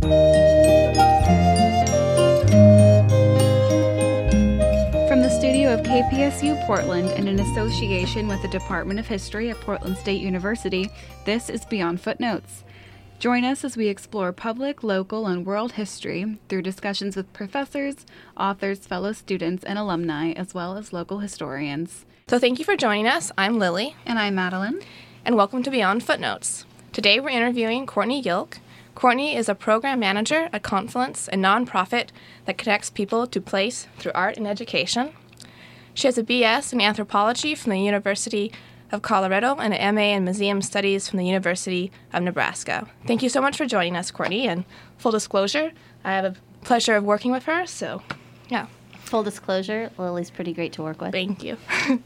From the studio of KPSU Portland and in association with the Department of History at Portland State University, this is Beyond Footnotes. Join us as we explore public, local, and world history through discussions with professors, authors, fellow students, and alumni, as well as local historians. So, thank you for joining us. I'm Lily. And I'm Madeline. And welcome to Beyond Footnotes. Today we're interviewing Courtney Yilk. Courtney is a program manager at Confluence, a nonprofit that connects people to place through art and education. She has a BS in anthropology from the University of Colorado and an MA in museum studies from the University of Nebraska. Thank you so much for joining us, Courtney. And full disclosure, I have a pleasure of working with her, so yeah. Full disclosure, Lily's pretty great to work with. Thank you.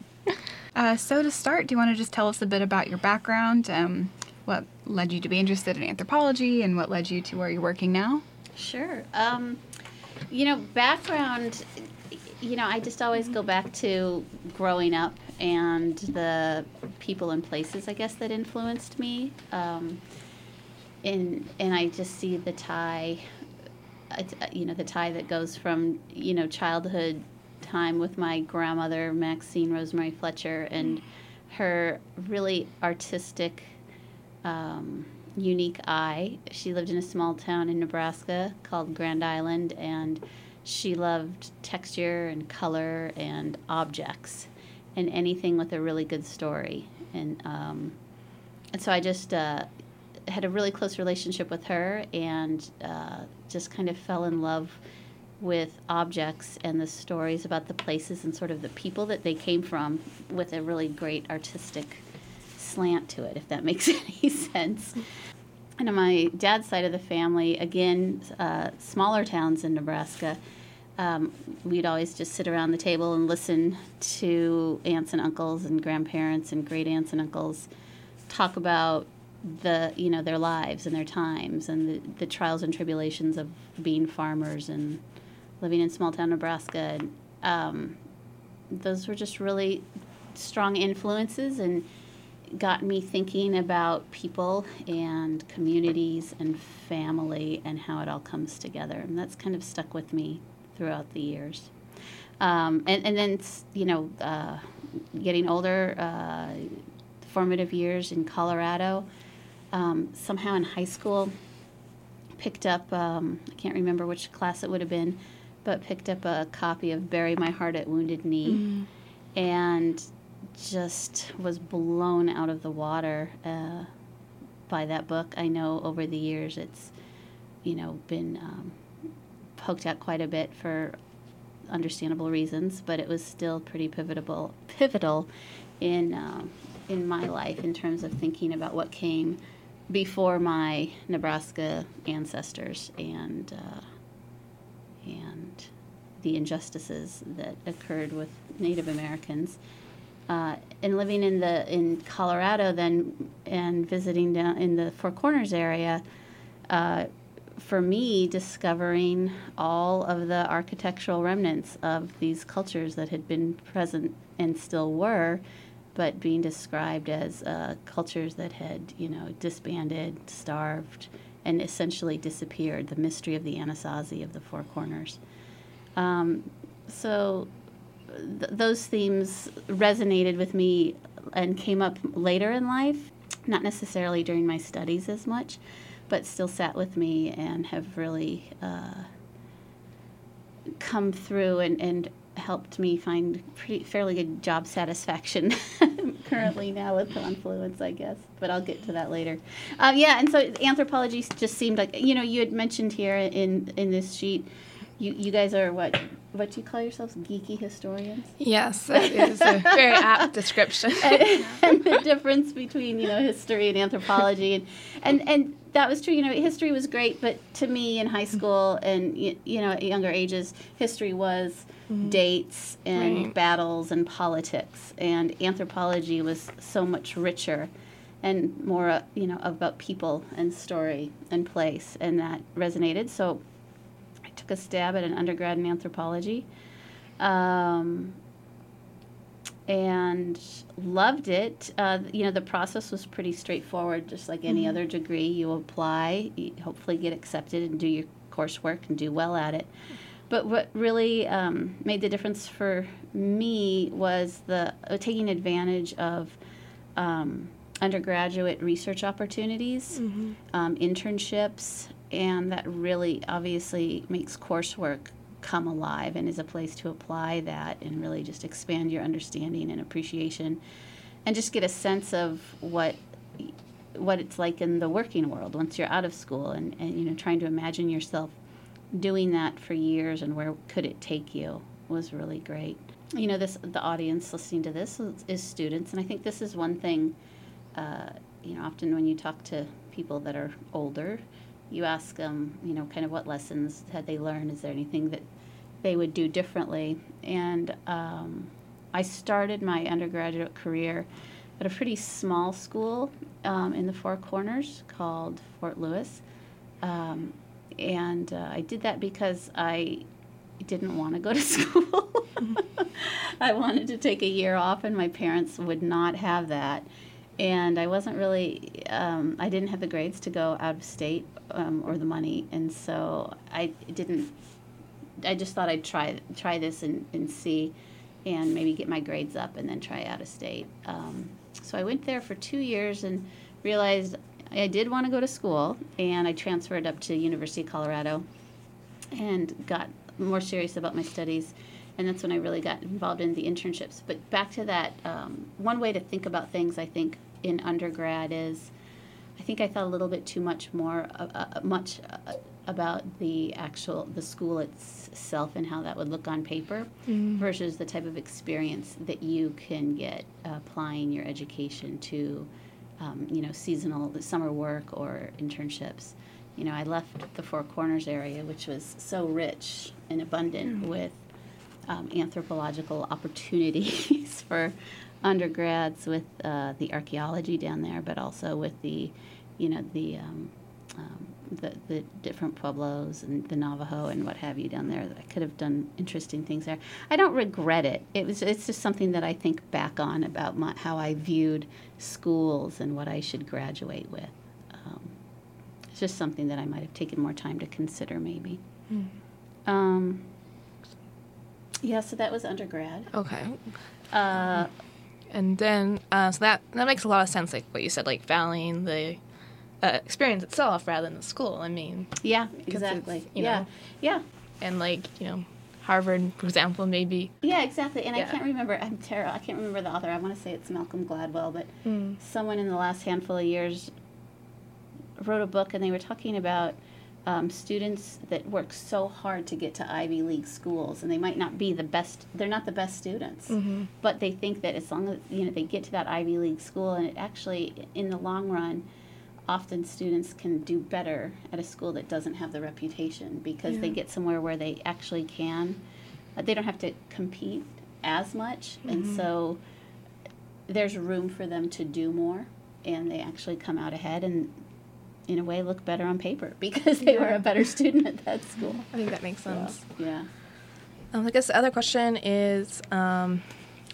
uh, so, to start, do you want to just tell us a bit about your background? Um, what led you to be interested in anthropology and what led you to where you're working now? Sure. Um, you know, background, you know, I just always go back to growing up and the people and places, I guess, that influenced me. Um, and, and I just see the tie, uh, you know, the tie that goes from, you know, childhood time with my grandmother, Maxine Rosemary Fletcher, and her really artistic um, unique eye. She lived in a small town in Nebraska called Grand Island, and she loved texture and color and objects and anything with a really good story. And um, and so I just uh, had a really close relationship with her, and uh, just kind of fell in love with objects and the stories about the places and sort of the people that they came from with a really great artistic slant to it, if that makes any sense. And on my dad's side of the family, again, uh, smaller towns in Nebraska, um, we'd always just sit around the table and listen to aunts and uncles and grandparents and great aunts and uncles talk about the you know their lives and their times and the, the trials and tribulations of being farmers and living in small town Nebraska. And, um, those were just really strong influences and got me thinking about people and communities and family and how it all comes together. And that's kind of stuck with me throughout the years. Um, and, and then, you know, uh, getting older, uh, formative years in Colorado, um, somehow in high school, picked up, um, I can't remember which class it would have been, but picked up a copy of Bury My Heart at Wounded Knee. Mm. And just was blown out of the water uh, by that book. I know over the years it's, you know, been um, poked at quite a bit for understandable reasons, but it was still pretty pivotal, pivotal in uh, in my life in terms of thinking about what came before my Nebraska ancestors and uh, and the injustices that occurred with Native Americans uh, and living in the in Colorado then and visiting down in the Four Corners area, uh, for me discovering all of the architectural remnants of these cultures that had been present and still were, but being described as uh, cultures that had you know disbanded, starved, and essentially disappeared. The mystery of the Anasazi of the Four Corners. Um, so th- those themes resonated with me and came up later in life, not necessarily during my studies as much, but still sat with me and have really uh, come through and, and helped me find pretty fairly good job satisfaction currently now with Confluence, I guess. But I'll get to that later. Uh, yeah, and so anthropology just seemed like you know you had mentioned here in in this sheet you, you guys are what? What do you call yourselves? Geeky historians? Yes, that is a very apt description. and, and, the difference between you know history and anthropology, and and and that was true. You know, history was great, but to me in high school and you know at younger ages, history was mm-hmm. dates and right. battles and politics, and anthropology was so much richer and more uh, you know about people and story and place, and that resonated. So a stab at an undergrad in anthropology. Um, and loved it. Uh, you know, the process was pretty straightforward, just like any other degree. You apply, you hopefully get accepted, and do your coursework and do well at it. But what really um, made the difference for me was the uh, taking advantage of um, undergraduate research opportunities, um, internships, and that really obviously makes coursework come alive and is a place to apply that and really just expand your understanding and appreciation and just get a sense of what what it's like in the working world once you're out of school and, and you know trying to imagine yourself doing that for years and where could it take you was really great. You know this the audience listening to this is, is students and i think this is one thing uh, you know often when you talk to people that are older you ask them you know kind of what lessons had they learned is there anything that they would do differently and um, i started my undergraduate career at a pretty small school um, in the four corners called fort lewis um, and uh, I did that because I didn't want to go to school. I wanted to take a year off, and my parents would not have that. And I wasn't really, um, I didn't have the grades to go out of state um, or the money, and so I didn't. I just thought I'd try try this and, and see, and maybe get my grades up, and then try out of state. Um, so I went there for two years and realized I did want to go to school, and I transferred up to University of Colorado, and got more serious about my studies. And that's when I really got involved in the internships. But back to that, um, one way to think about things, I think, in undergrad is, I think I thought a little bit too much more, uh, uh, much uh, about the actual the school itself and how that would look on paper, versus the type of experience that you can get applying your education to um, you know, seasonal summer work or internships. You know, I left the Four Corners area, which was so rich and abundant with um, anthropological opportunities for undergrads, with uh, the archaeology down there, but also with the, you know, the um, um, the, the different pueblos and the Navajo and what have you down there. I could have done interesting things there. I don't regret it. It was it's just something that I think back on about my, how I viewed schools and what I should graduate with. Um, it's just something that I might have taken more time to consider, maybe. Um, yeah, so that was undergrad. Okay. Uh, And then, uh, so that that makes a lot of sense, like what you said, like valuing the uh, experience itself rather than the school. I mean, yeah, exactly. yeah, know- yeah. and like you know, Harvard, for example, maybe. Yeah, exactly. And I can't remember. I'm terrible. I can't remember the author. I want to say it's Malcolm Gladwell, but Mm. someone in the last handful of years wrote a book, and they were talking about um, students that work so hard to get to Ivy League schools, and they might not be the best. They're not the best students, Mhm. but they think that as long as you know they get to that Ivy League school, and it actually, in the long run. Often students can do better at a school that doesn't have the reputation because they get somewhere where they actually can uh, they don't have to compete as much and so there's room for them to do more and they actually come out ahead and in a way look better on paper because they were a better student at that school I think that makes So, sense. yeah Um, I guess the other question is, um,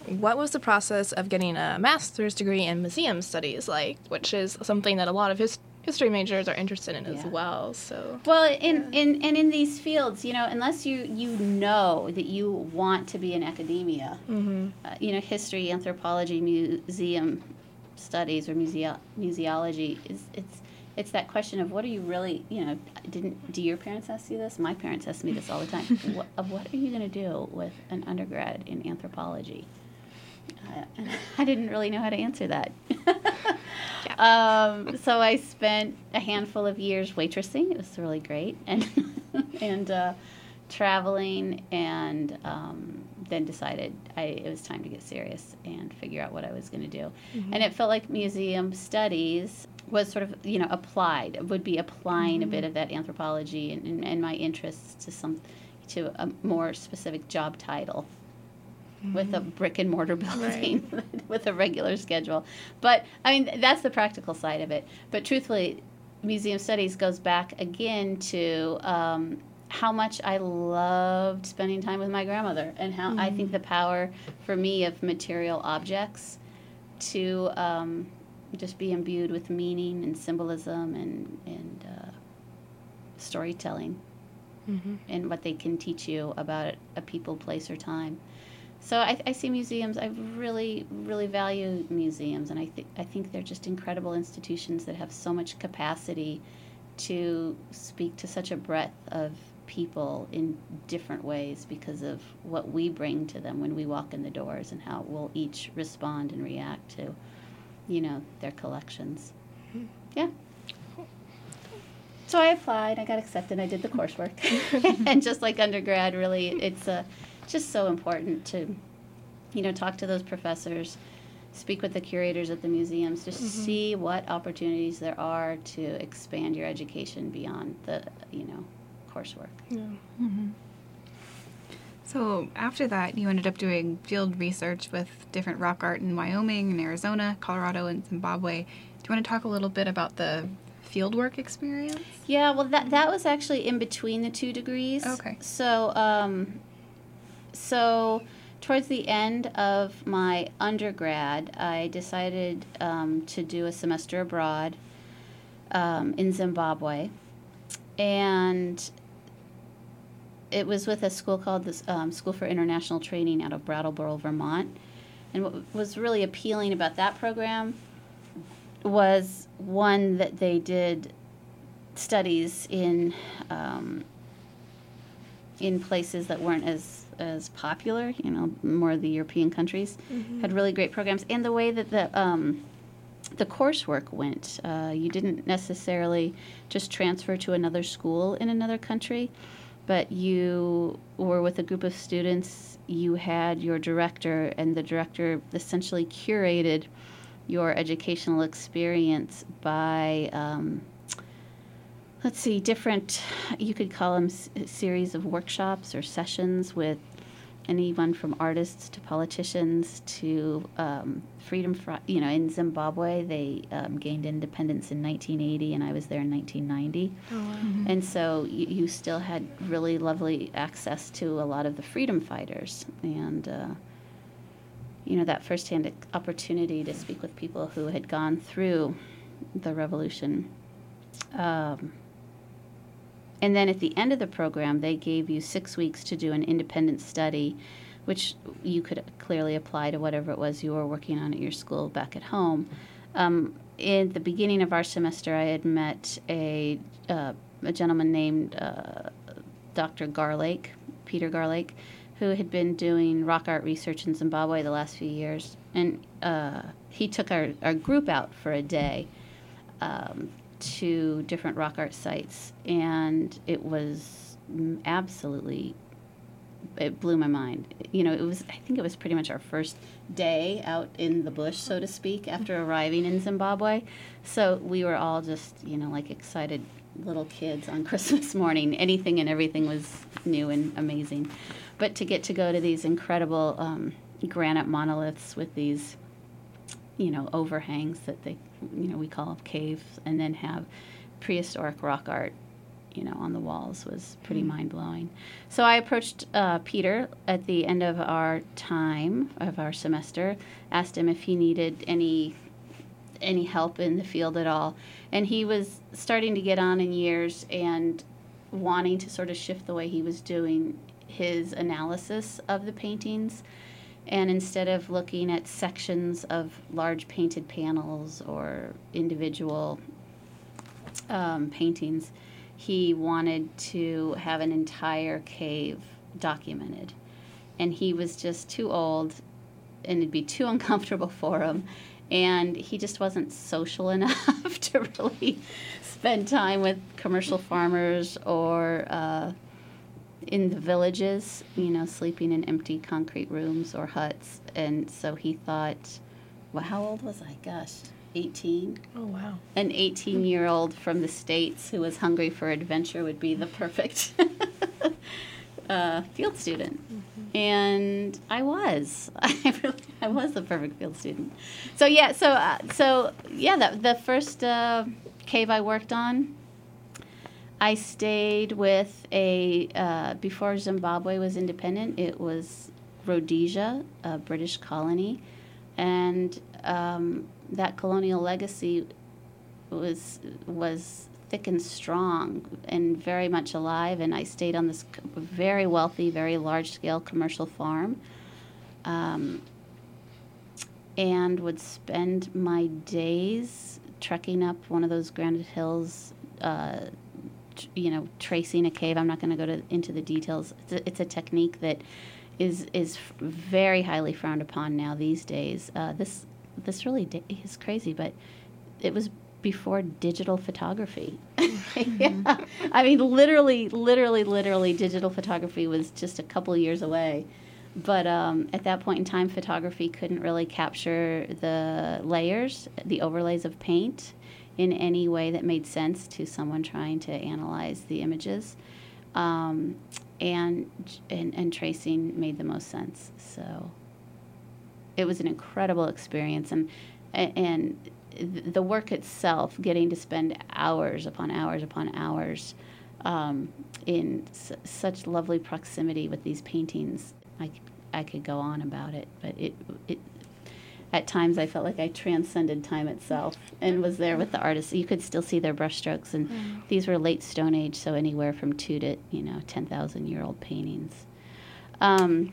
what was the process of getting a master's degree in museum studies like, which is something that a lot of his- history majors are interested in as Yeah. well. So. well in, in and in these fields you know unless you you know that you want to be in academia hmm uh, you know, history, anthropology, museum studies, or museo- museology is it's it's that question of what are you really you know didn't do your parents ask you this? My parents ask me this all the time. what, of what are you going to do with an undergrad in anthropology? Uh, I didn't really know how to answer that. um, so I spent a handful of years waitressing. It was really great, and and uh, traveling, and um, then decided I, it was time to get serious and figure out what I was going to do. And it felt like museum studies was sort of you know applied would be applying a bit of that anthropology and, and, and my interests to some to a more specific job title with a brick and mortar building with a regular schedule. But I mean, that's the practical side of it. But truthfully, museum studies goes back again to um, how much I loved spending time with my grandmother, and how I think the power for me of material objects to um, just be imbued with meaning and symbolism and and uh, storytelling, and what they can teach you about a people, place, or time. So I, I see museums. I really, really value museums, and I think I think they're just incredible institutions that have so much capacity to speak to such a breadth of people in different ways because of what we bring to them when we walk in the doors and how we'll each respond and react to, you know, their collections. Hmm. Yeah. So I applied. I got accepted. I did the coursework, and just like undergrad, really, it's uh, just so important to, you know, talk to those professors, speak with the curators at the museums, just mm-hmm. see what opportunities there are to expand your education beyond the, you know, coursework. Mm-hmm. So after that, you ended up doing field research with different rock art in Wyoming and Arizona, Colorado, and Zimbabwe. Do you want to talk a little bit about the fieldwork experience? Yeah, well, that that was actually in between the two degrees. Okay. So, um, so towards the end of my undergrad, I decided um, to do a semester abroad um, in Zimbabwe, and it was with a school called the um, School for International Training out of Brattleboro, Vermont. And what was really appealing about that program was one that they did studies in um, in places that weren't as as popular, you know, more of the European countries. Had really great programs, and the way that the um, the coursework went, uh, you didn't necessarily just transfer to another school in another country, but you were with a group of students. You had your director, and the director essentially curated your educational experience by um, let's see different you could call them s- series of workshops or sessions with anyone from artists to politicians to um, freedom Fri you know in zimbabwe they um, gained independence in 1980 and i was there in 1990 Oh wow! and so you, you still had really lovely access to a lot of the freedom fighters. And uh, you know that firsthand opportunity to speak with people who had gone through the revolution. Um, and then at the end of the program, they gave you six weeks to do an independent study, which you could clearly apply to whatever it was you were working on at your school back at home. Um, in the beginning of our semester, I had met a, uh, a gentleman named uh, Dr. Garlake, Peter Garlake, who had been doing rock art research in Zimbabwe the last few years. And uh, he took our, our group out for a day um, to different rock art sites, and it was absolutely it blew my mind. You know, it was I think it was pretty much our first day out in the bush, so to speak, after arriving in Zimbabwe. So we were all just you know like excited little kids on Christmas morning. Anything and everything was new and amazing. But to get to go to these incredible um, granite monoliths with these you know, overhangs that they, you know, we call caves, and then have prehistoric rock art, you know, on the walls was pretty mind blowing. So I approached uh, Peter at the end of our time of our semester, asked him if he needed any any help in the field at all, and he was starting to get on in years and wanting to sort of shift the way he was doing his analysis of the paintings and instead of looking at sections of large painted panels or individual um, paintings, he wanted to have an entire cave documented. And he was just too old and it'd be too uncomfortable for him. And he just wasn't social enough to really spend time with commercial farmers or uh, in the villages, you know, sleeping in empty concrete rooms or huts. And so he thought, well, how old was I? Gosh, 18? Oh, wow. An 18 year old from the States who was hungry for adventure would be the perfect uh, field student. And I was. I really, I was the perfect field student. So yeah, so uh, so yeah, the the first uh, cave I worked on, I stayed with a, uh, before Zimbabwe was independent, it was Rhodesia, a British colony. And um, that colonial legacy was, was thick and strong and very much alive. And I stayed on this very wealthy, very large scale commercial farm. Um, and would spend my days trekking up one of those granite hills, uh, you know, tracing a cave. I'm not going to go to, into the details. It's a, it's a, technique that is is very highly frowned upon now these days. Uh, this this really is crazy, but it was before digital photography. Mm-hmm. yeah. I mean, literally, literally, literally, digital photography was just a couple years away. But um, at that point in time, photography couldn't really capture the layers, the overlays of paint in any way that made sense to someone trying to analyze the images. Um, and, and, and tracing made the most sense. So it was an incredible experience. And, and the work itself, getting to spend hours upon hours upon hours um, in s- such lovely proximity with these paintings, I, I could go on about it, but it, it at times I felt like I transcended time itself and was there with the artists. You could still see their brushstrokes, and mm. these were late Stone Age, so anywhere from two to you know ten thousand year old paintings. Um,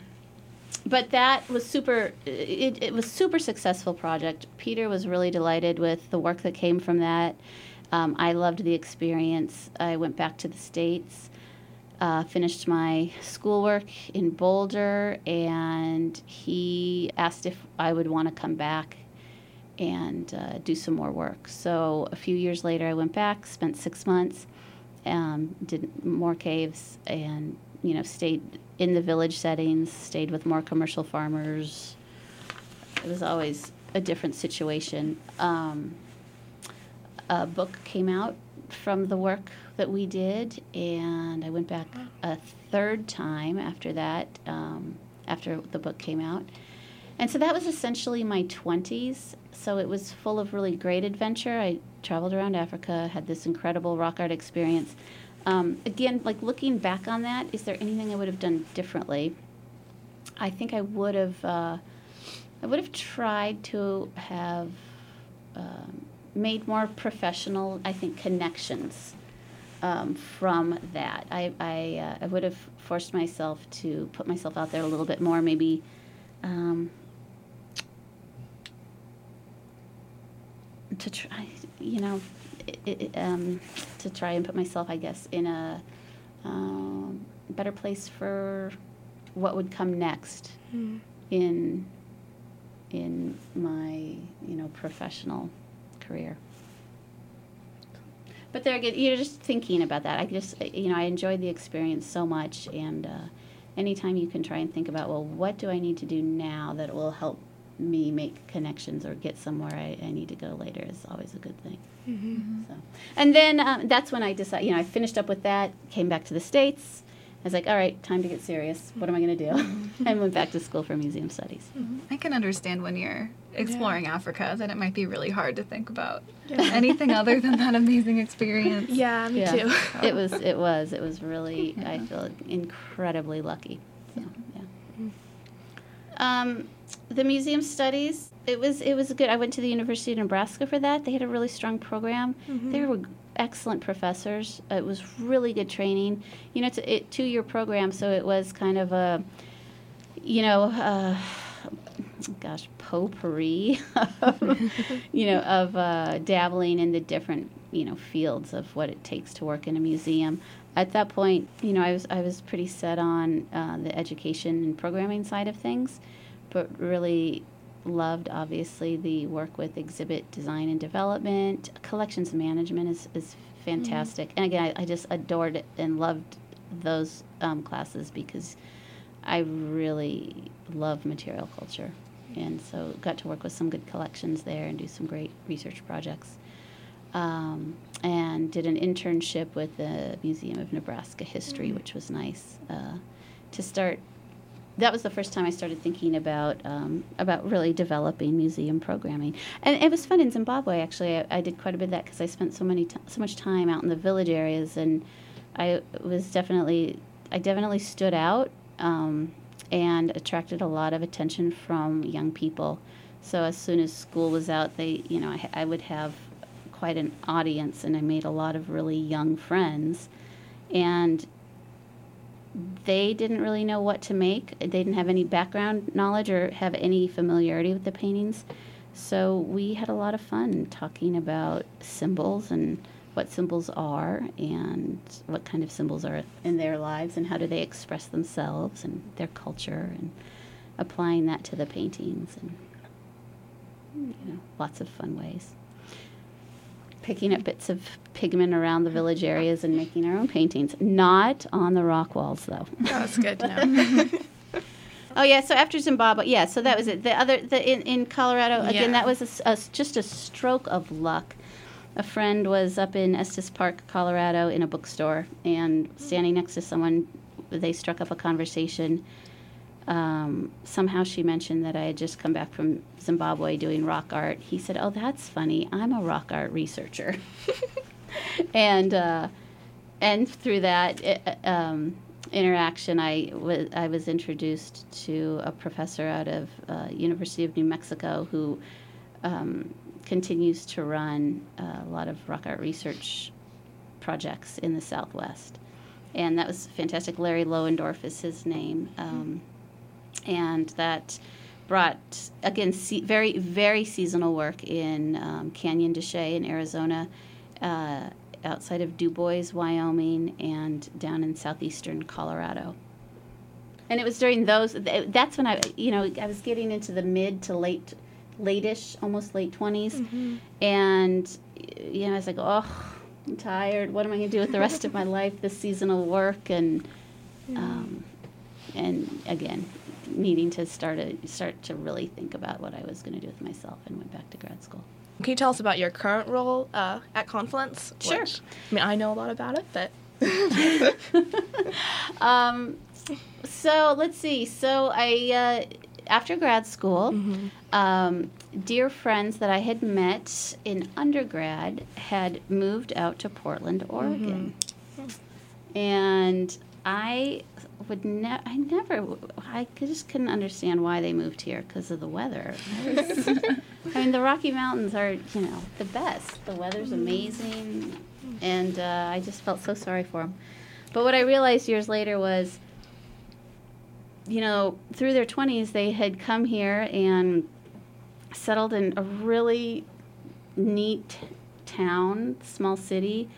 but that was super. It, it was super successful project. Peter was really delighted with the work that came from that. Um, I loved the experience. I went back to the states uh, finished my schoolwork in Boulder, and he asked if I would want to come back and uh, do some more work. So a few years later, I went back, spent six months, um, did more caves, and you know stayed in the village settings, stayed with more commercial farmers. It was always a different situation. Um, a book came out from the work that we did, and I went back a third time after that, um, after the book came out. And so that was essentially my 20s. So it was full of really great adventure. I traveled around Africa, had this incredible rock art experience. Um, again, like looking back on that, is there anything I would have done differently? I think I would have. Uh, I would have tried to have um, made more professional, I think, connections um, from that. I, I, uh, I would have forced myself to put myself out there a little bit more, maybe. Um, to try, you know, it, it, um, to try and put myself, I guess, in a um, better place for what would come next mm. in in my you know professional career but there again, you're just thinking about that. I just, you know, I enjoyed the experience so much, and uh, anytime you can try and think about, well, what do I need to do now that will help me make connections or get somewhere I, I need to go later is always a good thing. Mm-hmm. So, and then um, that's when I decided, you know, I finished up with that, came back to the States, I was like, all right, time to get serious. What am I going to do? Mm-hmm. and went back to school for museum studies. Mm-hmm. I can understand when you're exploring yeah. Africa that it might be really hard to think about yeah. anything other than that amazing experience. Yeah, me yeah. too. it was. It was. It was really. I feel incredibly lucky. So, yeah. Um, the museum studies. It was. It was good. I went to the University of Nebraska for that. They had a really strong program. Mm-hmm. They were excellent professors. It was really good training. You know, it's a it, two-year program, so it was kind of a, you know, uh, gosh, potpourri, you know, of uh, dabbling in the different, you know, fields of what it takes to work in a museum. At that point, you know, I was I was pretty set on uh, the education and programming side of things, but really loved obviously the work with exhibit design and development collections management is, is fantastic mm-hmm. and again I, I, just adored and loved those um, classes because i really love material culture and so got to work with some good collections there and do some great research projects um, and did an internship with the museum of nebraska history mm-hmm. which was nice uh, to start that was the first time I started thinking about um, about really developing museum programming. And it was fun in Zimbabwe. Actually, I, I did quite a bit of that because I spent so many t- so much time out in the village areas, and I was definitely I definitely stood out um, and attracted a lot of attention from young people. So as soon as school was out, they you know I, I would have quite an audience, and I made a lot of really young friends, and they didn't really know what to make. They didn't have any background knowledge or have any familiarity with the paintings. So we had a lot of fun talking about symbols and what symbols are and what kind of symbols are in their lives and how do they express themselves and their culture and applying that to the paintings and you know lots of fun ways picking up bits of pigment around the village areas and making our own paintings. Not on the rock walls, though. That's good to know. oh yeah, so after Zimbabwe, yeah, so that was it. The other, the in, in Colorado again, Yeah. that was a, a- just a stroke of luck. A friend was up in Estes Park, Colorado, in a bookstore, and standing next to someone, they struck up a conversation. Um, somehow she mentioned that I had just come back from Zimbabwe doing rock art. He said, "Oh, that's funny. I'm a rock art researcher." and uh, and through that uh, um, interaction, I was I was introduced to a professor out of uh, University of New Mexico who um, continues to run uh, a lot of rock art research projects in the Southwest, and that was fantastic. Larry Loendorf is his name, um, and that brought again se- very very seasonal work in um, Canyon de Chelly in Arizona, uh, outside of Dubois, Wyoming, and down in southeastern Colorado. And it was during those. th- That's when I, you know, I was getting into the mid to late, late-ish, almost late 20s and you know, I was like, oh, I'm tired. What am I going to do with the rest of my life? This seasonal work and, um, and again, needing to start a, start to really think about what I was going to do with myself, and went back to grad school. Can you tell us about your current role uh, at Confluence? Sure. Which, I mean, I know a lot about it, but Um, so let's see. So I, uh, after grad school, um, dear friends that I had met in undergrad had moved out to Portland, Oregon, and I would ne- I never I just couldn't understand why they moved here because of the weather. I, I mean, the Rocky Mountains are you know the best. The weather's amazing, and uh, I just felt so sorry for them. But what I realized years later was, you know, through their 20s, they had come here and settled in a really neat town, small city,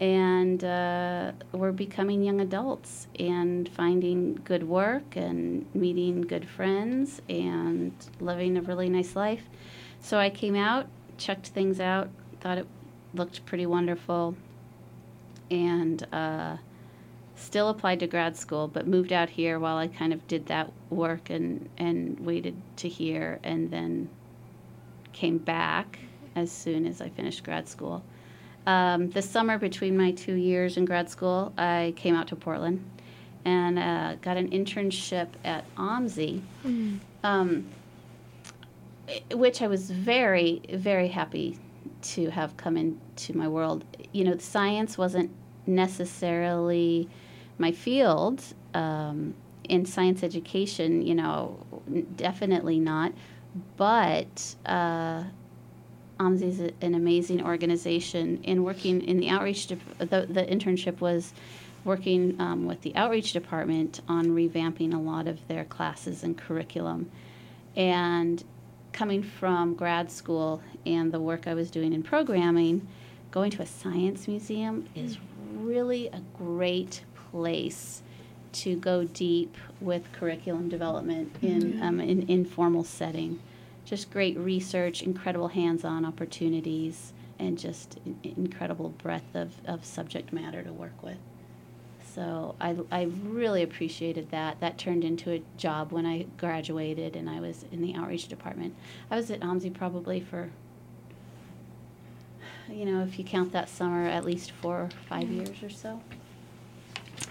and uh, were becoming young adults and finding good work and meeting good friends and living a really nice life. So I came out, checked things out, thought it looked pretty wonderful, and uh, still applied to grad school, but moved out here while I kind of did that work and, and waited to hear, and then came back as soon as I finished grad school. Um, the summer between my two years in grad school, I came out to Portland and uh, got an internship at OMSI, um, which I was very, very happy to have come into my world. You know, science wasn't necessarily my field. Um, in science education, you know, definitely not. But uh, is a- an amazing organization. In working in the outreach, dep- the, the internship was working um, with the outreach department on revamping a lot of their classes and curriculum. And coming from grad school and the work I was doing in programming, going to a science museum is really a great place to go deep with curriculum development in um, an informal setting. Just great research, incredible hands-on opportunities, and just incredible breadth of, of subject matter to work with. So I, I really appreciated that. That turned into a job when I graduated and I was in the outreach department. I was at OMSI probably for, you know, if you count that summer, at least four or five years or so.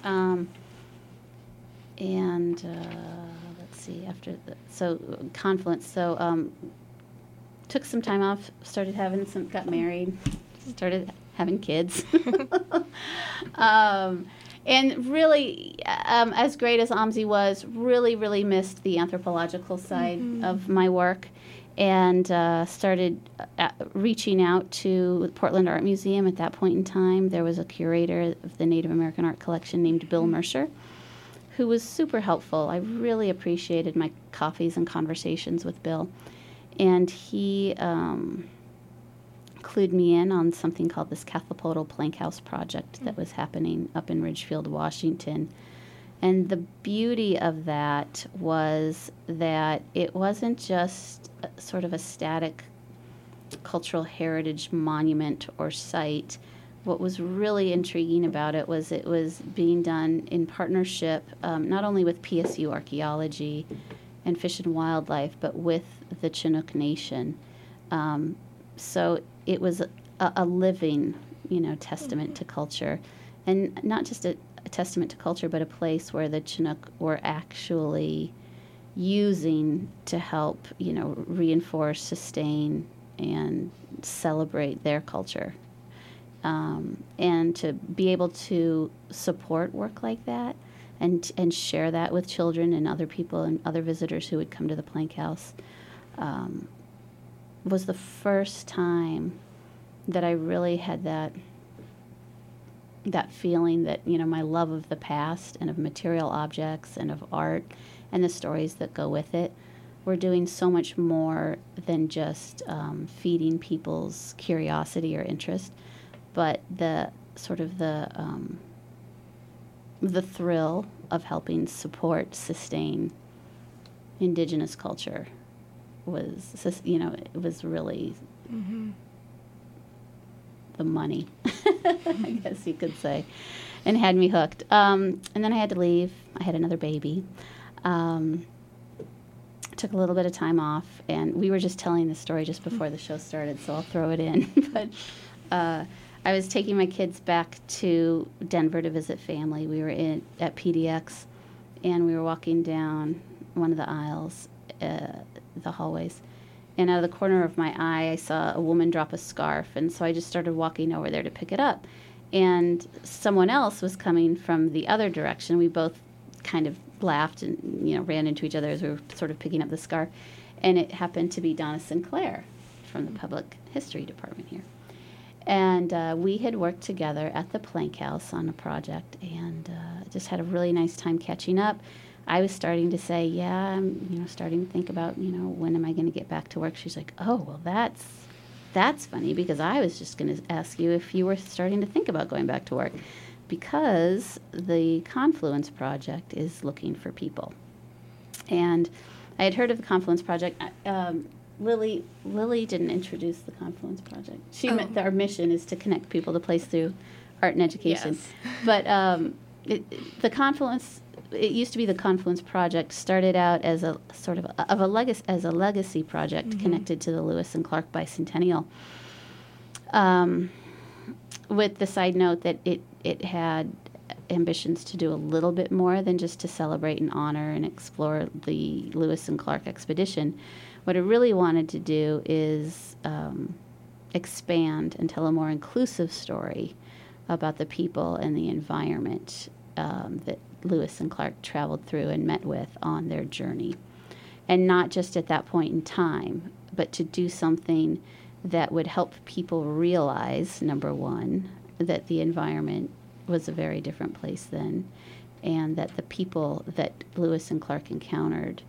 Um, and uh, let's see after the so confluence. So um, took some time off, started having some, got married, started having kids. um, and really, um, as great as OMSI was, really, really missed the anthropological side mm-hmm. of my work and uh, started uh, reaching out to the Portland Art Museum at that point in time. There was a curator of the Native American art collection named Bill mm-hmm. Mercer, who was super helpful. I really appreciated my coffees and conversations with Bill. And he um, clued me in on something called this Cathlapotle Plank House project that mm. was happening up in Ridgefield, Washington. And the beauty of that was that it wasn't just sort of a static cultural heritage monument or site. What was really intriguing about it was it was being done in partnership um, not only with PSU Archaeology and Fish and Wildlife, but with the Chinook Nation. Um, so it was a, a, living, you know, testament mm-hmm. to culture, and not just a, a testament to culture, but a place where the Chinook were actually using to help, you know, reinforce, sustain, and celebrate their culture. Um, and to be able to support work like that and, and share that with children and other people and other visitors who would come to the Plank House um, was the first time that I really had that that feeling that you know my love of the past and of material objects and of art and the stories that go with it we're doing so much more than just um, feeding people's curiosity or interest but the sort of the um, the thrill of helping support sustain indigenous culture was you know it was really mm-hmm the money, I guess you could say, and had me hooked. Um, and then I had to leave. I had another baby. Um, took a little bit of time off, and we were just telling the story just before the show started, so I'll throw it in. but uh, I was taking my kids back to Denver to visit family. We were in at PDX, and we were walking down one of the aisles, uh, the hallways, and out of the corner of my eye, I saw a woman drop a scarf, and so I just started walking over there to pick it up. And someone else was coming from the other direction. We both kind of laughed and you know ran into each other as we were sort of picking up the scarf, and it happened to be Donna Sinclair from the Public History Department here. And uh, we had worked together at the Plank House on a project, and uh, just had a really nice time catching up I was starting to say, yeah, I'm, you know, starting to think about, you know, when am I going to get back to work? She's like, oh, well, that's that's funny because I was just going to ask you if you were starting to think about going back to work because the Confluence Project is looking for people. And I had heard of the Confluence Project. Um, Lily Lily didn't introduce the Confluence Project. She oh. meant our mission is to connect people to place through art and education. Yes. But um, it, the Confluence it used to be the Confluence Project. Started out as a sort of a, of a legacy as a legacy project mm-hmm. connected to the Lewis and Clark Bicentennial. Um, with the side note that it it had ambitions to do a little bit more than just to celebrate and honor and explore the Lewis and Clark expedition. What it really wanted to do is um, expand and tell a more inclusive story about the people and the environment um, that Lewis and Clark traveled through and met with on their journey. And not just at that point in time, but to do something that would help people realize number one, that the environment was a very different place then, and that the people that Lewis and Clark encountered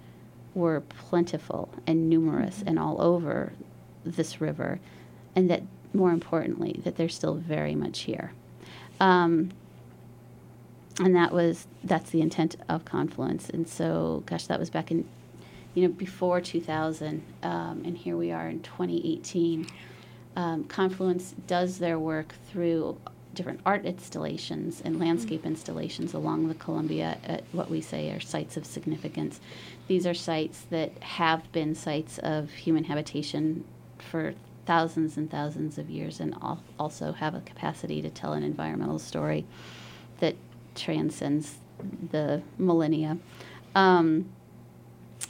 were plentiful and numerous mm-hmm. and all over this river, and that more importantly, that they're still very much here. Um, and that was that's the intent of Confluence. And so, gosh, that was back in, you know, before 2000, um, and here we are in 2018. Um, Confluence does their work through different art installations and landscape mm-hmm. installations along the Columbia at what we say are sites of significance. These are sites that have been sites of human habitation for thousands and thousands of years and also have a capacity to tell an environmental story that transcends the millennia. Um,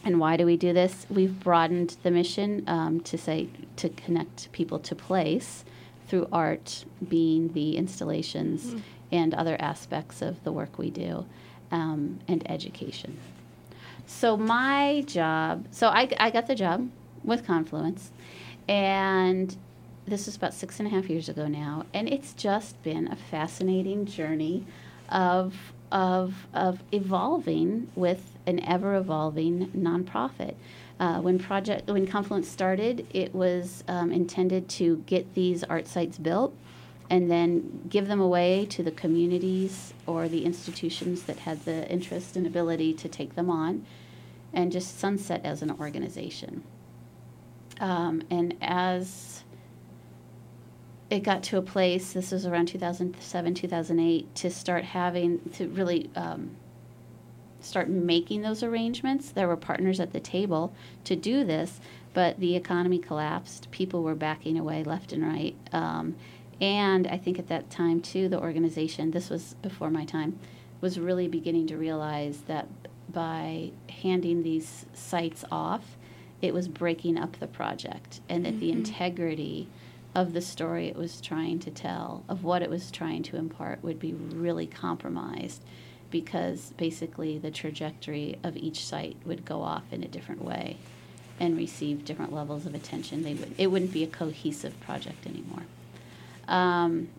And why do we do this? We've broadened the mission um, to say to connect people to place through art being the installations mm. and other aspects of the work we do um, and education. So my job, so I, I got the job with Confluence, and this was about six and a half years ago now, and it's just been a fascinating journey of of of evolving with an ever evolving nonprofit. Uh, when project when Confluence started, it was um, intended to get these art sites built and then give them away to the communities or the institutions that had the interest and ability to take them on, and just sunset as an organization. Um, and as it got to a place, this was around 2007, 2008, to start having, to really um, start making those arrangements. There were partners at the table to do this, but the economy collapsed. People were backing away left and right. Um, and I think at that time, too, the organization, this was before my time, was really beginning to realize that by handing these sites off, it was breaking up the project and that mm-hmm. the integrity of the story it was trying to tell, of what it was trying to impart, would be really compromised because basically the trajectory of each site would go off in a different way and receive different levels of attention. They would, it wouldn't be a cohesive project anymore. Um,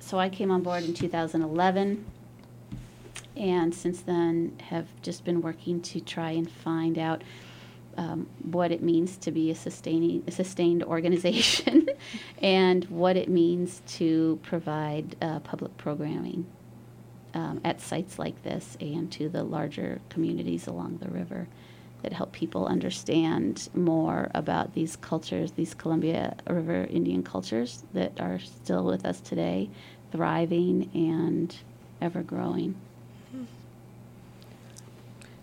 so I came on board in 2011 and since then have just been working to try and find out um, what it means to be a sustaining a sustained organization and what it means to provide uh, public programming um, at sites like this and to the larger communities along the river that help people understand more about these cultures, these Columbia River Indian cultures that are still with us today, thriving and ever growing.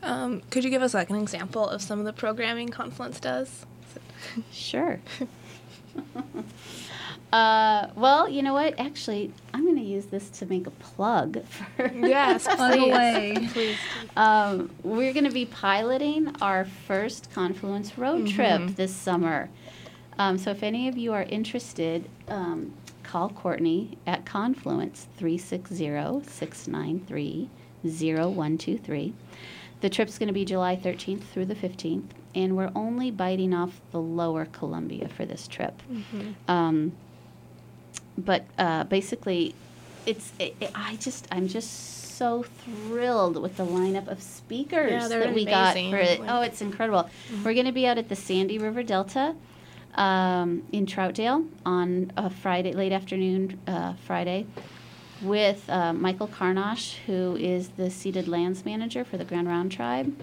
Um, could you give us like an example of some of the programming Confluence does? sure. uh, well, you know what? Actually, I'm going to use this to make a plug for. Yes, plug away. Please. Um, we're going to be piloting our first Confluence road mm-hmm. trip this summer. Um, so if any of you are interested, um, call Courtney at Confluence 360 693 0123. The trip's going to be July 13th through the 15th, and we're only biting off the lower Columbia for this trip. Mm-hmm. Um, but uh, basically, it's it, it, I just I'm just so thrilled with the lineup of speakers yeah, that we got for it. Oh, it's incredible. Mm-hmm. We're going to be out at the Sandy River Delta um, in Troutdale on a Friday, late afternoon uh, Friday with uh, Michael Karnosh, who is the ceded lands manager for the Grand Ronde tribe.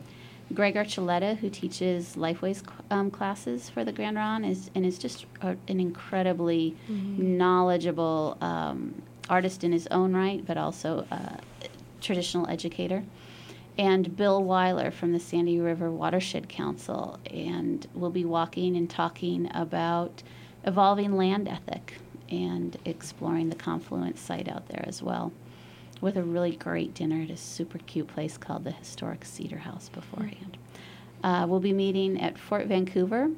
Greg Archuleta, who teaches Lifeways um, classes for the Grand Ronde, is and is just a, an incredibly mm-hmm. knowledgeable um, artist in his own right, but also a traditional educator. And Bill Weiler from the Sandy River Watershed Council, and we'll be walking and talking about evolving land ethic and exploring the Confluence site out there as well with a really great dinner at a super cute place called the Historic Cedar House beforehand. Uh, we'll be meeting at Fort Vancouver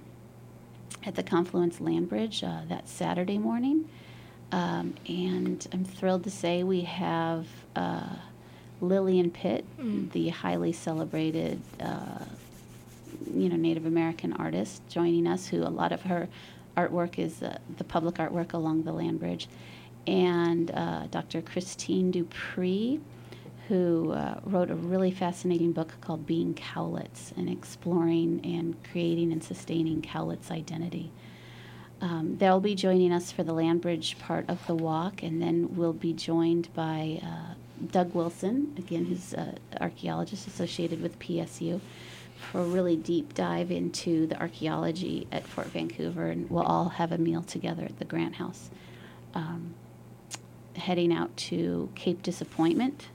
at the Confluence Land Bridge uh, that Saturday morning. Um, and I'm thrilled to say we have uh, Lillian Pitt, mm. the highly celebrated, uh, you know, Native American artist, joining us. Who a lot of her artwork is uh, the public artwork along the land bridge. And uh, Dr. Christine Dupree, who uh, wrote a really fascinating book called Being Cowlitz and exploring and creating and sustaining Cowlitz identity. Um, they'll be joining us for the land bridge part of the walk, and then we'll be joined by uh, Doug Wilson, again, who's an archaeologist associated with PSU, for a really deep dive into the archaeology at Fort Vancouver, and we'll all have a meal together at the Grant House. Um, heading out to Cape Disappointment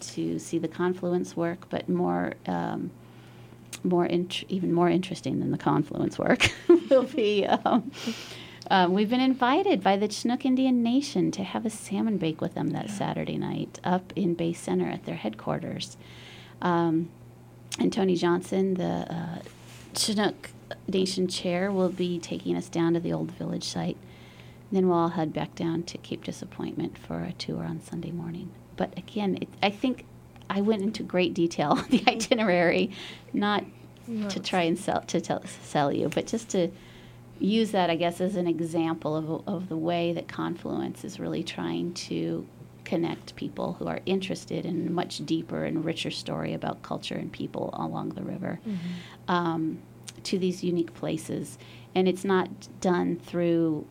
to see the confluence work, but more, um, more int- even more interesting than the confluence work will be. Um, um, we've been invited by the Chinook Indian Nation to have a salmon bake with them that Saturday night up in Bay Center at their headquarters. Um, and Tony Johnson, the uh, Chinook Nation chair, will be taking us down to the old village site. Then we'll all head back down to Cape Disappointment for a tour on Sunday morning. But again, it, I think I went into great detail on the itinerary, not to try and sell to tell, sell you, but just to use that, I guess, as an example of, of the way that Confluence is really trying to connect people who are interested in a much deeper and richer story about culture and people along the river um, to these unique places. And it's not done through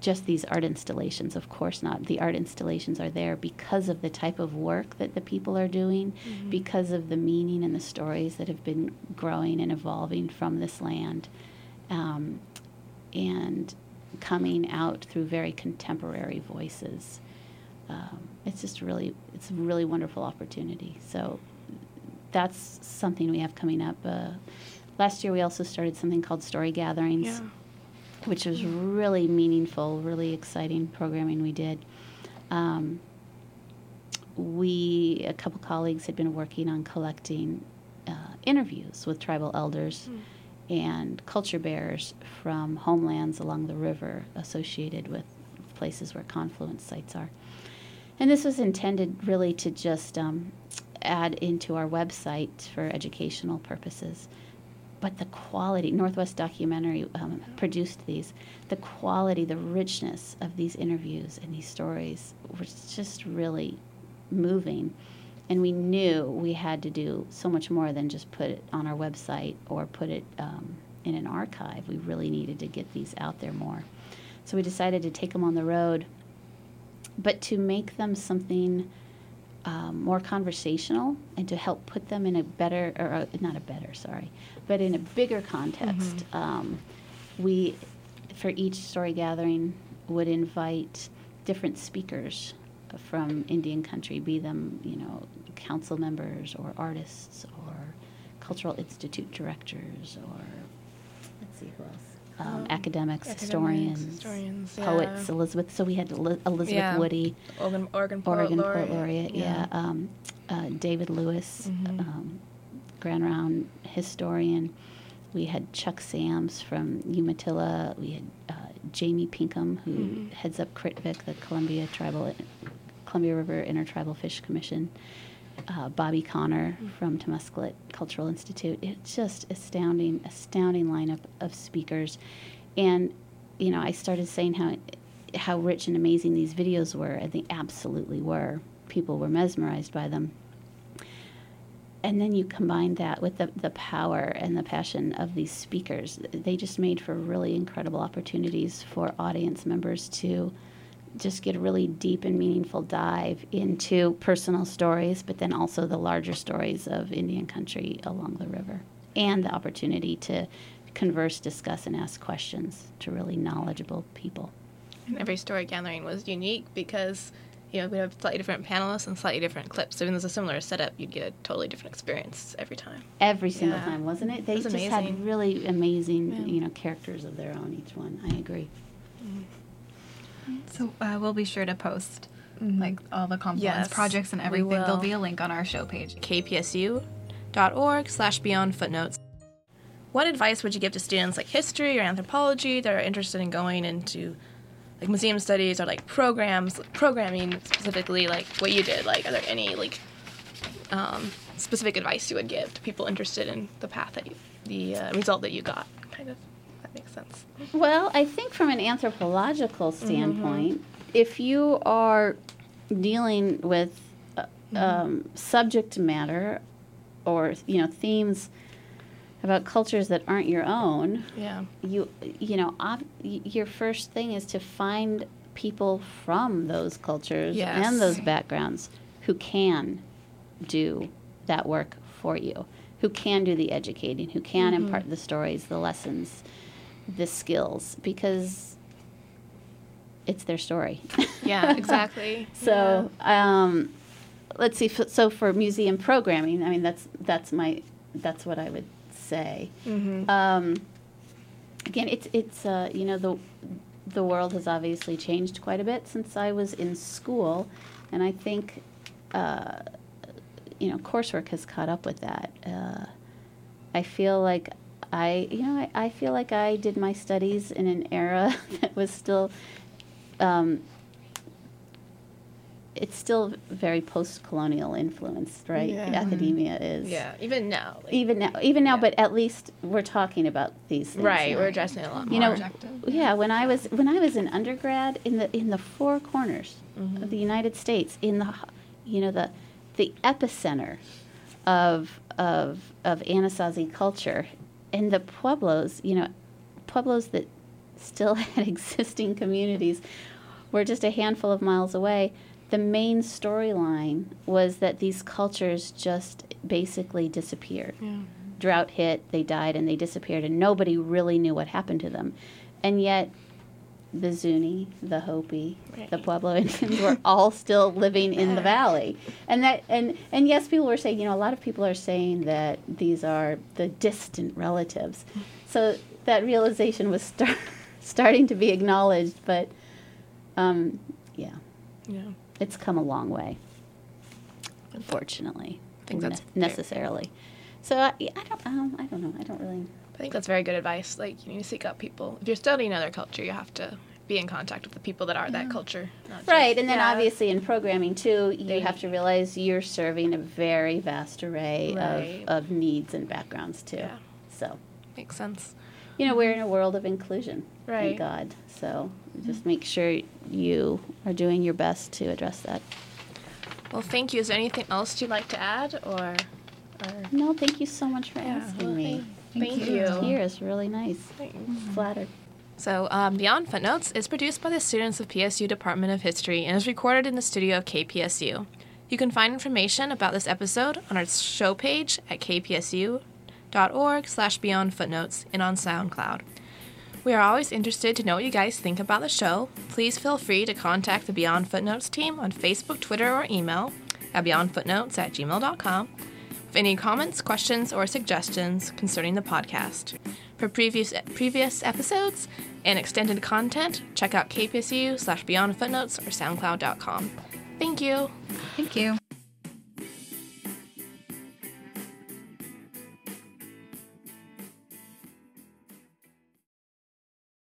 just these art installations. Of course not. The art installations are there because of the type of work that the people are doing, because of the meaning and the stories that have been growing and evolving from this land, um, and coming out through very contemporary voices. Um, it's just really, it's a really wonderful opportunity. So that's something we have coming up. Uh, last year we also started something called Story Gatherings Yeah. which was really meaningful, really exciting programming we did. Um, we, a couple colleagues, had been working on collecting uh, interviews with tribal elders and culture bearers from homelands along the river associated with places where confluence sites are. And this was intended really to just um, add into our website for educational purposes. But the quality northwest documentary um, produced these the quality the richness of these interviews and these stories was just really moving. And we knew we had to do so much more than just put it on our website or put it um, in an archive. We really needed to get these out there more. So we decided to take them on the road but to make them something um, more conversational and to help put them in a better, or uh, not a better, sorry, but in a bigger context. Um, we, for each story gathering, would invite different speakers from Indian country, be them, you know, council members or artists or cultural institute directors or, let's see who else. Um, Um, academics, academics, historians, historians, poets. yeah. Elizabeth. So we had Eli- Elizabeth Yeah. Woody, Oregon, Oregon Poet Oregon Laureate. Laureate, yeah. Um, uh, David Lewis, Mhm. um, Grand Ronde historian. We had Chuck Sams from Umatilla. We had uh, Jamie Pinkham, who Mhm. heads up CRITFC, the Columbia Tribal, Columbia River Intertribal Fish Commission. Uh, Bobbie Conner from Tamástslikt Cultural Institute. It's just astounding, astounding lineup of speakers. And, you know, I started saying how how rich and amazing these videos were, and they absolutely were. People were mesmerized by them. And then you combine that with the, the power and the passion of these speakers. They just made for really incredible opportunities for audience members to just get a really deep and meaningful dive into personal stories, but then also the larger stories of Indian country along the river, and the opportunity to converse, discuss, and ask questions to really knowledgeable people. And every story gathering was unique because you know we have slightly different panelists and slightly different clips. So even though there's a similar setup, you'd get a totally different experience every time. Every single Yeah. time, wasn't it? They It was just had really amazing, Yeah. you know, characters of their own. Each one, I agree. Mm. So uh, we'll be sure to post like all the confluence Yes, projects and we everything. There'll be a link on our show page. kpsu.org slash beyond footnotes. What advice would you give to students like history or anthropology that are interested in going into like museum studies or like programs, programming specifically, like what you did? Like, are there any like um, specific advice you would give to people interested in the path that you, the uh, result that you got? Kind of, makes sense. Well, I think from an anthropological standpoint, if you are dealing with uh, um, subject matter or you know themes about cultures that aren't your own, Yeah. you you know ob- your first thing is to find people from those cultures Yes. and those backgrounds who can do that work for you who can do the educating who can impart the stories the lessons the skills because it's their story Yeah, exactly. so um, let's see so for museum programming i mean that's that's my that's what i would say hmm um, again, it's it's uh, you know the the world has obviously changed quite a bit since I was in school, and I think uh, you know, coursework has caught up with that. Uh, I feel like I, you know, I, I feel like I did my studies in an era that was still, um, it's still very post-colonial influenced, right? Yeah. Academia is. Yeah, even now. like- Even now, even now, Yeah. but at least we're talking about these things. right, now. we're addressing it a lot You more. know, Objective. yeah. When I was when I was in undergrad, in the in the four corners of the United States, in the you know the the epicenter of of of Anasazi culture, and the pueblos, you know, pueblos that still had existing communities, were just a handful of miles away. The main storyline was that these cultures just basically disappeared yeah. drought hit, they died, and they disappeared, and nobody really knew what happened to them. And yet, the Zuni, the Hopi, the Pueblo Indians were all still living in the valley. And that, and and yes, people were saying, you know, a lot of people are saying that these are the distant relatives. So that realization was start, starting to be acknowledged, but um, yeah, Yeah. it's come a long way. Unfortunately, I think that's ne- necessarily. So I, I don't, um, I don't know. I don't really. I think that's very good advice. Like you need to seek out people. If you're studying another culture, you have to be in contact with the people that are that culture. not just- Right, and then Yeah. obviously in programming too, you They- have to realize you're serving a very vast array Right. of, of needs and backgrounds too. Yeah. So, makes sense. you know, we're in a world of inclusion. Right. Thank God. So just make sure you are doing your best to address that. Well, thank you. Is there anything else you'd like to add, or? Or No, thank you so much for Yeah, asking well, me. thank, thank you. you. Here is really nice. Thanks. Flattered. So, um, Beyond Footnotes is produced by the students of PSU Department of History and is recorded in the studio of KPSU. You can find information about this episode on our show page at kpsu.org slash beyond footnotes and on SoundCloud. We are always interested to know what you guys think about the show. Please feel free to contact the Beyond Footnotes team on Facebook, Twitter, or email at beyondfootnotes at gmail.com with any comments, questions, or suggestions concerning the podcast. For previous previous episodes and extended content, check out kpsu slash beyond footnotes or soundcloud.com. Thank you. Thank you.